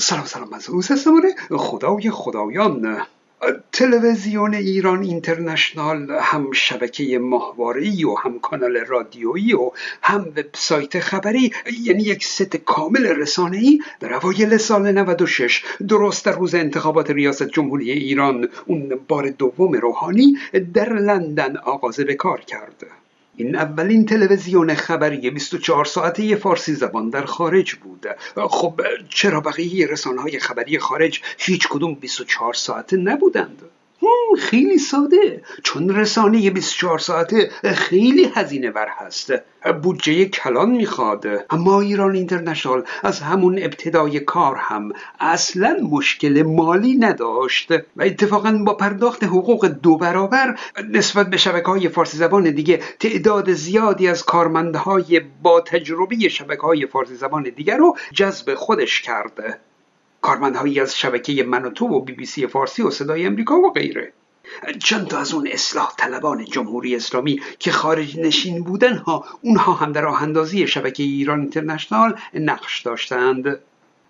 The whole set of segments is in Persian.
سلام سلام از روز هستمانه خدای خدایان. تلویزیون ایران اینترنشنال هم شبکه ماهواره‌ای و هم کانال رادیویی و هم وبسایت خبری یعنی یک ست کامل رسانه‌ای در اوایل سال 96 درست در روز انتخابات ریاست جمهوری ایران اون بار دوم روحانی در لندن آغاز به کار کرد. این اولین تلویزیون خبری 24 ساعته فارسی زبان در خارج بود خب چرا بقیه رسانه های خبری خارج هیچ کدوم 24 ساعته نبودند؟ خیلی ساده. چون رسانه 24 ساعته خیلی هزینه ور هست. بودجه کلان می‌خواد. اما ایران اینترنشنال از همون ابتدای کار هم اصلا مشکل مالی نداشت. و اتفاقا با پرداخت حقوق دو برابر نسبت به شبکه های فارسی زبان دیگه تعداد زیادی از کارمندهای با تجربه شبکه های فارسی زبان دیگر رو جذب خودش کرد. کارمندهایی از شبکه من و تو و بی بی سی فارسی و صدای امریکا و غیره. چند تا از اون اصلاح طلبان جمهوری اسلامی که خارج نشین بودن ها اونها هم در راه اندازی شبکه ایران اینترنشنال نقش داشتند.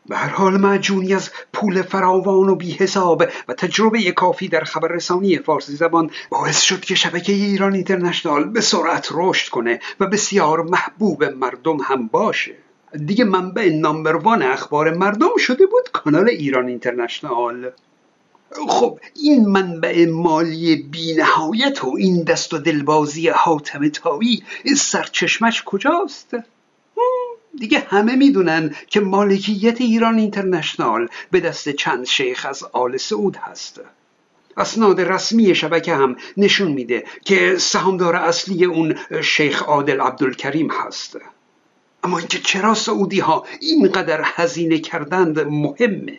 به هر حال معجونی از پول فراوان و بی حساب و تجربه کافی در خبررسانی فارسی زبان باعث شد که شبکه ایران اینترنشنال به سرعت رشد کنه و بسیار محبوب مردم هم باشه. دیگه منبع نامبر وان اخبار مردم شده بود کانال ایران اینترنشنال. خب این منبع مالی بینهایت و این دست و دلبازی حاتم تاوی سرچشمش کجاست؟ دیگه همه می‌دونن که مالکیت ایران اینترنشنال به دست چند شیخ از آل سعود هست. اسناد رسمی شبکه هم نشون میده که سهامدار اصلی اون شیخ عادل عبدالکریم هست. اما اینکه چرا سعودی ها اینقدر هزینه کردند مهمه.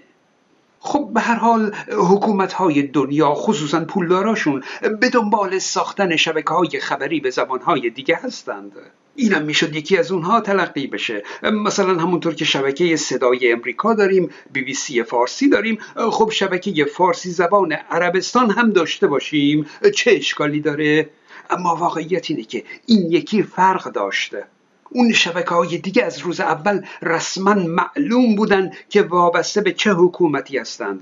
خب به هر حال حکومت های دنیا خصوصا پولداراشون به دنبال ساختن شبکه های خبری به زبان های دیگه هستند. اینم می‌شد یکی از اونها تلقی بشه. مثلا همونطور که شبکه صدای امریکا داریم بی بی سی فارسی داریم خب شبکه فارسی زبان عربستان هم داشته باشیم. چه اشکالی داره؟ اما واقعیت اینه که این یکی فرق داشته. اون شبکه های دیگه از روز اول رسما معلوم بودند که وابسته به چه حکومتی هستند.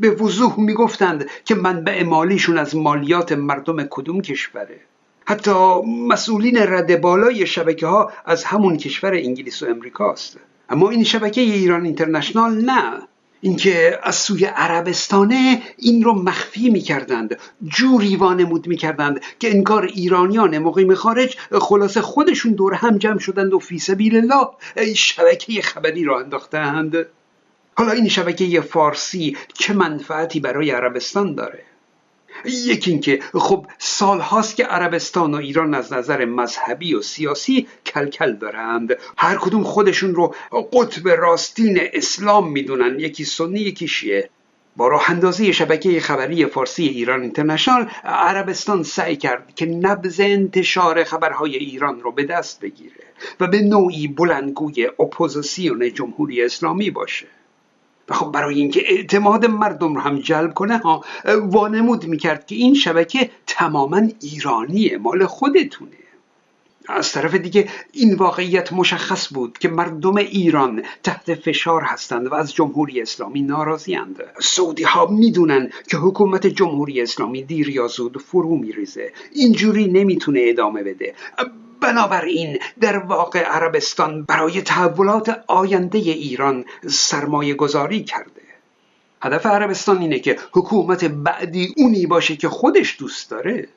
به وضوح می‌گفتند که منبع مالیشون از مالیات مردم کدوم کشوره حتی مسئولین رد بالای شبکه ها از همون کشور انگلیس و امریکاست. اما این شبکه ایران اینترنشنال نه. اینکه از سوی عربستانه این رو مخفی می‌کردند جوری وانمود می‌کردند که انکار ایرانیان مقیم خارج خلاصه خودشون دور هم جمع شدند و فی سبیل الله شبکه خبری را انداختند. حالا این شبکه فارسی چه منفعتی برای عربستان داره؟ یکی اینکه خب سال هاست که عربستان و ایران از نظر مذهبی و سیاسی کلکل دارند. هر کدوم خودشون رو قطب راستین اسلام می‌دونن. یکی سنی یکی شیعه. با راه اندازی شبکه خبری فارسی ایران اینترنشنال عربستان سعی کرد که نبض انتشار خبرهای ایران رو به دست بگیره و به نوعی بلندگوی اپوزیسیون جمهوری اسلامی باشه. خب برای اینکه اعتماد مردم رو هم جلب کنه ها وانمود می‌کرد که این شبکه تماما ایرانیه مال خودتونه. از طرف دیگه این واقعیت مشخص بود که مردم ایران تحت فشار هستند و از جمهوری اسلامی ناراضیند سعودی ها می‌دونن که حکومت جمهوری اسلامی دیر یا زود فرو میریزه. اینجوری نمی‌تونه ادامه بده. بنابراین در واقع عربستان برای تحولات آینده ایران سرمایه گذاری کرده. هدف عربستان اینه که حکومت بعدی اونی باشه که خودش دوست داره.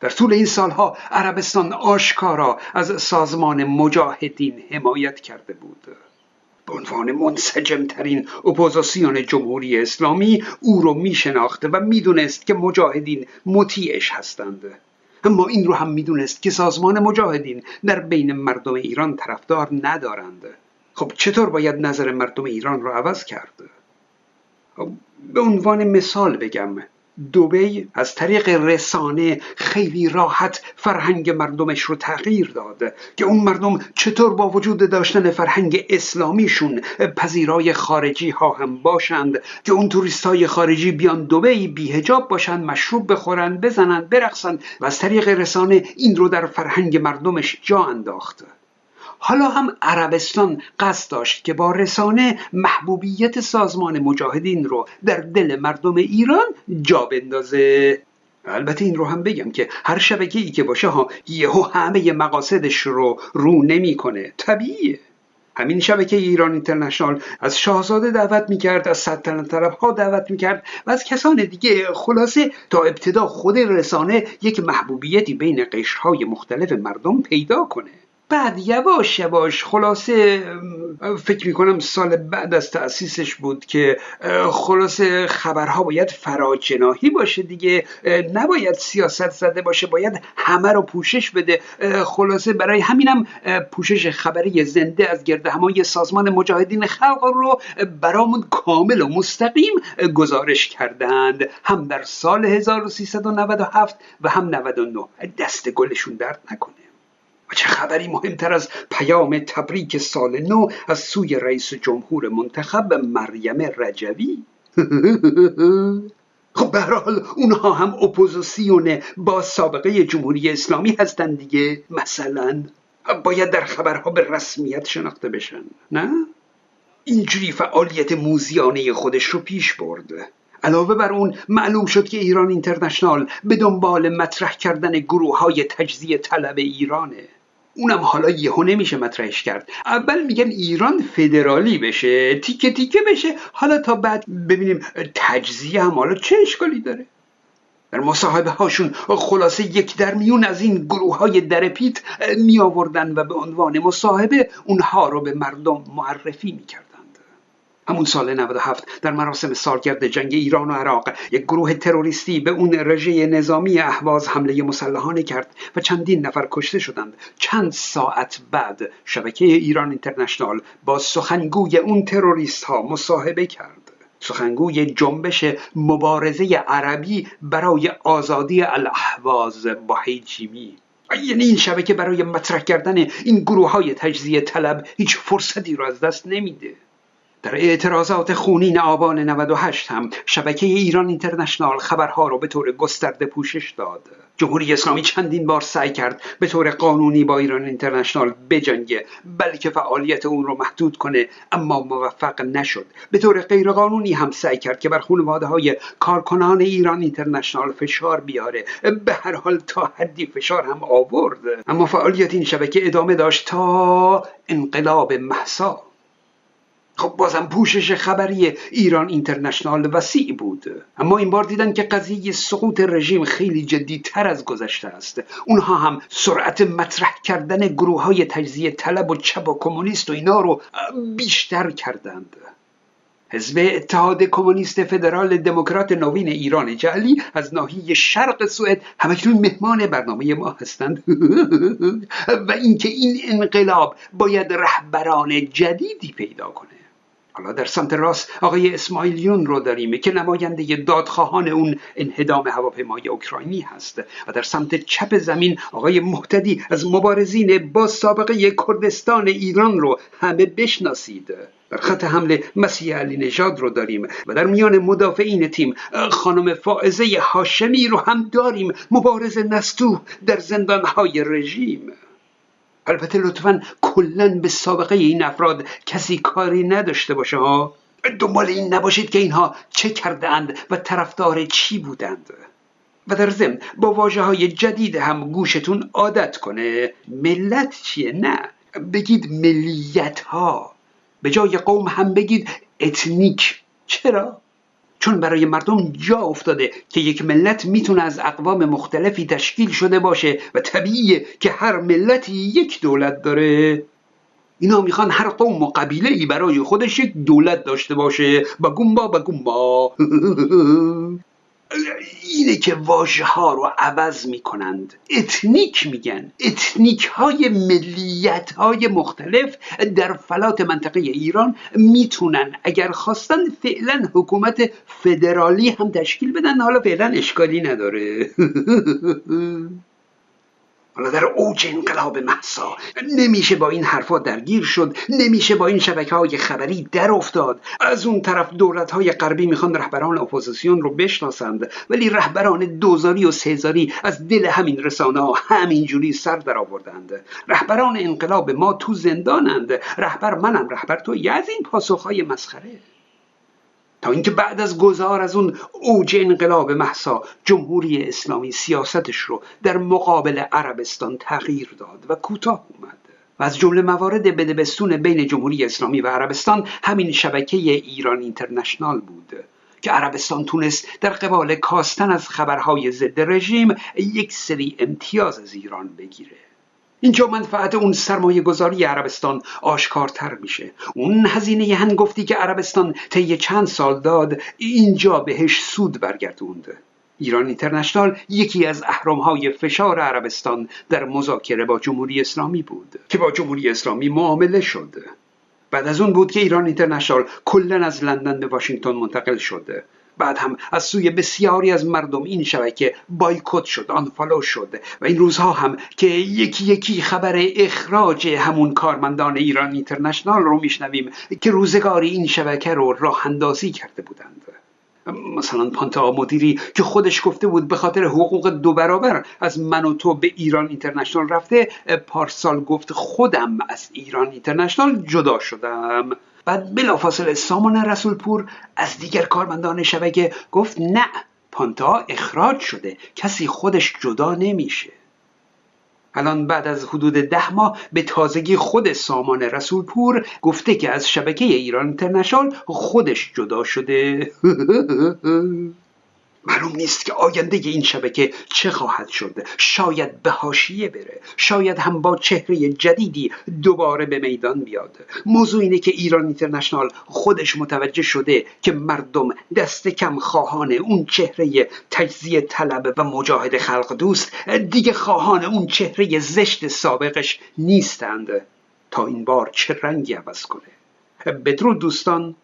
در طول این سالها عربستان آشکارا از سازمان مجاهدین حمایت کرده بود. به عنوان منسجم ترین اپوزیسیون جمهوری اسلامی او رو می و می‌دونست که مجاهدین مطیعش هستند. اما این رو هم می‌دونست که سازمان مجاهدین در بین مردم ایران طرفدار ندارند خب چطور باید نظر مردم ایران رو عوض کرد؟ خب، به عنوان مثال بگم دوبی از طریق رسانه خیلی راحت فرهنگ مردمش رو تغییر داد که اون مردم چطور با وجود داشتن فرهنگ اسلامیشون پذیرای خارجی ها هم باشند که اون توریست های خارجی بیان دوبی بیهجاب باشند مشروب بخورند بزنند برقصند و از طریق رسانه این رو در فرهنگ مردمش جا انداخت. حالا هم عربستان قصد داشت که با رسانه محبوبیت سازمان مجاهدین رو در دل مردم ایران جا بندازه. البته این رو هم بگم که هر شبکه ای که باشه ها یهو همه مقاصدش رو رو نمی‌کنه. طبیعیه. همین شبکه ایران اینترنشنال از شاهزاده دعوت می‌کرد از سلطنت طرف ها دعوت می‌کرد و از کسان دیگه. خلاصه تا ابتدا خود رسانه یک محبوبیتی بین قشرهای مختلف مردم پیدا کنه. بعد یواش یواش خلاصه فکر می‌کنم سال بعد از تأسیسش بود که خلاصه خبرها باید فراجناهی باشه دیگه. نباید سیاست زده باشه باید همه رو پوشش بده. خلاصه برای همینم پوشش خبری زنده از گرد همای سازمان مجاهدین خلق رو برامون کامل و مستقیم گزارش کردند. هم در سال 1397 و هم 99 دست گلشون درد نکنه. و چه خبری مهمتر از پیام تبریک سال نو از سوی رئیس جمهور منتخب مریم رجوی؟ خب به حال اونها هم اپوزیسیون با سابقه جمهوری اسلامی هستن دیگه مثلا. باید در خبرها به رسمیت شناخته بشن نه؟ اینجوری فعالیت موذیانه خودش رو پیش برد. علاوه بر اون معلوم شد که ایران اینترنشنال به دنبال مطرح کردن گروه های تجزیه طلب ایرانه. اونم حالا یهو نمیشه مطرحش کرد. اول میگن ایران فدرالی بشه تیکه تیکه بشه. حالا تا بعد ببینیم تجزیه هم حالا چه اشکالی داره؟ در مصاحبه هاشون خلاصه یک در میون از این گروه های درپیت می آوردن و به عنوان مصاحبه اونها رو به مردم معرفی می‌کرد همون سال 97 در مراسم سالگرد جنگ ایران و عراق یک گروه تروریستی به اون رژه نظامی اهواز حمله مسلحانه کرد و چندین نفر کشته شدند. چند ساعت بعد شبکه ایران اینترنشنال با سخنگوی اون تروریست ها مصاحبه کرد. سخنگوی جنبش مبارزه عربی برای آزادی الاحواز با هیجیمی یعنی این شبکه برای مطرح کردن این گروه های تجزیه طلب هیچ فرصتی رو از دست نمیده. در اعتراضات خونین آبان 98 هم شبکه ایران اینترنشنال خبرها را به طور گسترده پوشش داد. جمهوری اسلامی چندین بار سعی کرد به طور قانونی با ایران اینترنشنال بجنگه بلکه فعالیت اون رو محدود کنه اما موفق نشد. به طور غیرقانونی هم سعی کرد که بر خانواده های کارکنان ایران اینترنشنال فشار بیاره. به هر حال تا حدی فشار هم آورد. اما فعالیت این شبکه ادامه داشت تا انقلاب محسا. خب بازم پوشش خبری ایران اینترنشنال وسیع بود. اما این بار دیدن که قضیه سقوط رژیم خیلی جدی تر از گذشته است. اونها هم سرعت مطرح کردن گروه های تجزیه طلب و چپ و کمونیست و اینا رو بیشتر کردند. حزب اتحاد کمونیست فدرال دموکرات نوین ایران جعلی از ناحیه شرق سوئد همکنون مهمان برنامه ما هستند. و اینکه این انقلاب باید رهبران جدیدی پیدا کنه. حالا در سمت راست آقای اسماعیلیون رو داریم که نماینده دادخواهان اون انهدام هواپیمای اوکراینی هست و در سمت چپ زمین آقای محتدی از مبارزین با سابقه کردستان ایران رو همه بشناسید. در خط حمله مسیح علی نژاد رو داریم و در میان مدافعین تیم خانم فائزه هاشمی رو هم داریم. مبارز نستو در زندانهای رژیم. البته لطفا کلا به سابقه این افراد کسی کاری نداشته باشه ها؟ دنبال این نباشید که اینها چه کرده اند و طرفدار چی بودند. و در ضمن با واجه های جدید هم گوشتون عادت کنه. ملت چیه؟ نه. بگید ملیت ها به جای قوم هم بگید ethnic. چرا؟ چون برای مردم جا افتاده که یک ملت می‌تونه از اقوام مختلفی تشکیل شده باشه و طبیعیه که هر ملتی یک دولت داره. اینا می‌خوان هر قوم و قبیله ای برای خودش یک دولت داشته باشه. با گومبا با. گومبا اینه که واژه ها رو عوض می‌کنند. ethnic میگن. ethnic های ملیت های مختلف در فلات منطقه ایران می‌تونن اگر خواستن فعلا حکومت فدرالی هم تشکیل بدن. حالا فعلا اشکالی نداره. حالا در اوج انقلاب مهسا نمیشه با این حرفا درگیر شد نمیشه با این شبکه های خبری در افتاد. از اون طرف دولت های غربی می‌خوان رهبران اپوزیسیون رو بشناسند ولی رهبران دوزاری و سهزاری از دل همین رسانه ها همینجوری سر در آوردند رهبران انقلاب ما تو زندانند. رهبر منم رهبر تو. از این پاسخهای مسخره. اینکه بعد از گذار از اون اوج انقلاب محسا جمهوری اسلامی سیاستش رو در مقابل عربستان تغییر داد و کوتاه اومد. و از جمله موارد بدبستون بین جمهوری اسلامی و عربستان همین شبکه ایران اینترنشنال بود که عربستان تونست در قبال کاستن از خبرهای ضد رژیم یک سری امتیاز از ایران بگیره. اینجا منفعت اون سرمایه گذاری عربستان آشکارتر میشه. اون هزینه هنگفتی که عربستان طی چند سال داد اینجا بهش سود برگردوند ایران اینترنشنال یکی از اهرامهای فشار عربستان در مذاکره با جمهوری اسلامی بود که با جمهوری اسلامی معامله شد بعد از اون بود که ایران اینترنشنال کلا از لندن به واشنگتن منتقل شده. بعد هم از سوی بسیاری از مردم این شبکه بایکوت شد آنفالو شد و این روزها هم که یکی یکی خبر اخراج همون کارمندان ایران اینترنشنال رو میشنویم که روزگاری این شبکه رو راه اندازی کرده بودند. مثلا پانتا مدیری که خودش گفته بود به خاطر حقوق دو برابر از من و تو به ایران اینترنشنال رفته پارسال گفت خودم از ایران اینترنشنال جدا شدم. بعد بلافاصله سامان رسولپور از دیگر کارمندان شبکه گفت نه پانتا اخراج شده. کسی خودش جدا نمیشه. الان بعد از حدود ده ماه به تازگی خود سامان رسولپور گفته که از شبکه ایران اینترنشنال خودش جدا شده. معلوم نیست که آینده این شبکه چه خواهد شد. شاید به هاشیه بره. شاید هم با چهره جدیدی دوباره به میدان بیاد. موضوع اینه که ایران اینترنشنال خودش متوجه شده که مردم دست کم خواهان اون چهره تجزیه طلب و مجاهد خلق دوست. دیگه خواهان اون چهره زشت سابقش نیستند. تا این بار چه رنگی عوض کنه؟ بدرود دوستان.